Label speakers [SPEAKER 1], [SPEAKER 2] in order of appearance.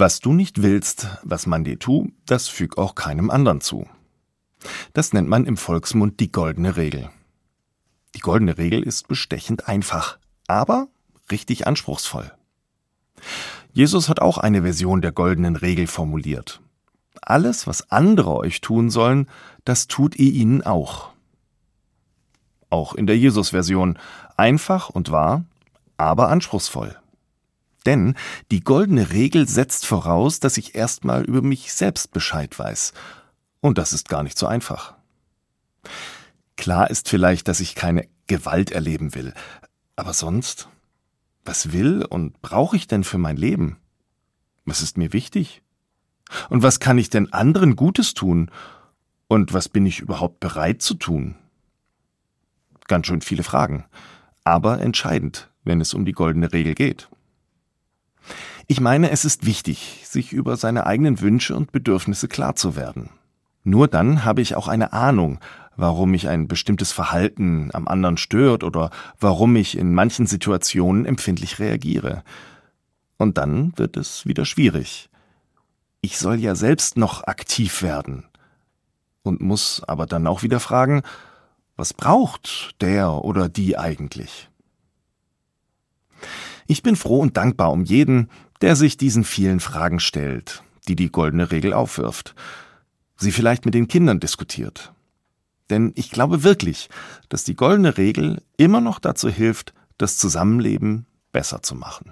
[SPEAKER 1] Was du nicht willst, was man dir tu, das füg auch keinem anderen zu. Das nennt man im Volksmund die goldene Regel. Die goldene Regel ist bestechend einfach, aber richtig anspruchsvoll. Jesus hat auch eine Version der goldenen Regel formuliert. Alles, was andere euch tun sollen, das tut ihr ihnen auch. Auch in der Jesus-Version einfach und wahr, aber anspruchsvoll. Denn die goldene Regel setzt voraus, dass ich erstmal über mich selbst Bescheid weiß. Und das ist gar nicht so einfach. Klar ist vielleicht, dass ich keine Gewalt erleben will. Aber sonst? Was will und brauche ich denn für mein Leben? Was ist mir wichtig? Und was kann ich denn anderen Gutes tun? Und was bin ich überhaupt bereit zu tun? Ganz schön viele Fragen, aber entscheidend, wenn es um die goldene Regel geht. Ich meine, es ist wichtig, sich über seine eigenen Wünsche und Bedürfnisse klar zu werden. Nur dann habe ich auch eine Ahnung, warum mich ein bestimmtes Verhalten am anderen stört oder warum ich in manchen Situationen empfindlich reagiere. Und dann wird es wieder schwierig. Ich soll ja selbst noch aktiv werden und muss aber dann auch wieder fragen, was braucht der oder die eigentlich? Ich bin froh und dankbar um jeden, der sich diesen vielen Fragen stellt, die die goldene Regel aufwirft, sie vielleicht mit den Kindern diskutiert. Denn ich glaube wirklich, dass die goldene Regel immer noch dazu hilft, das Zusammenleben besser zu machen.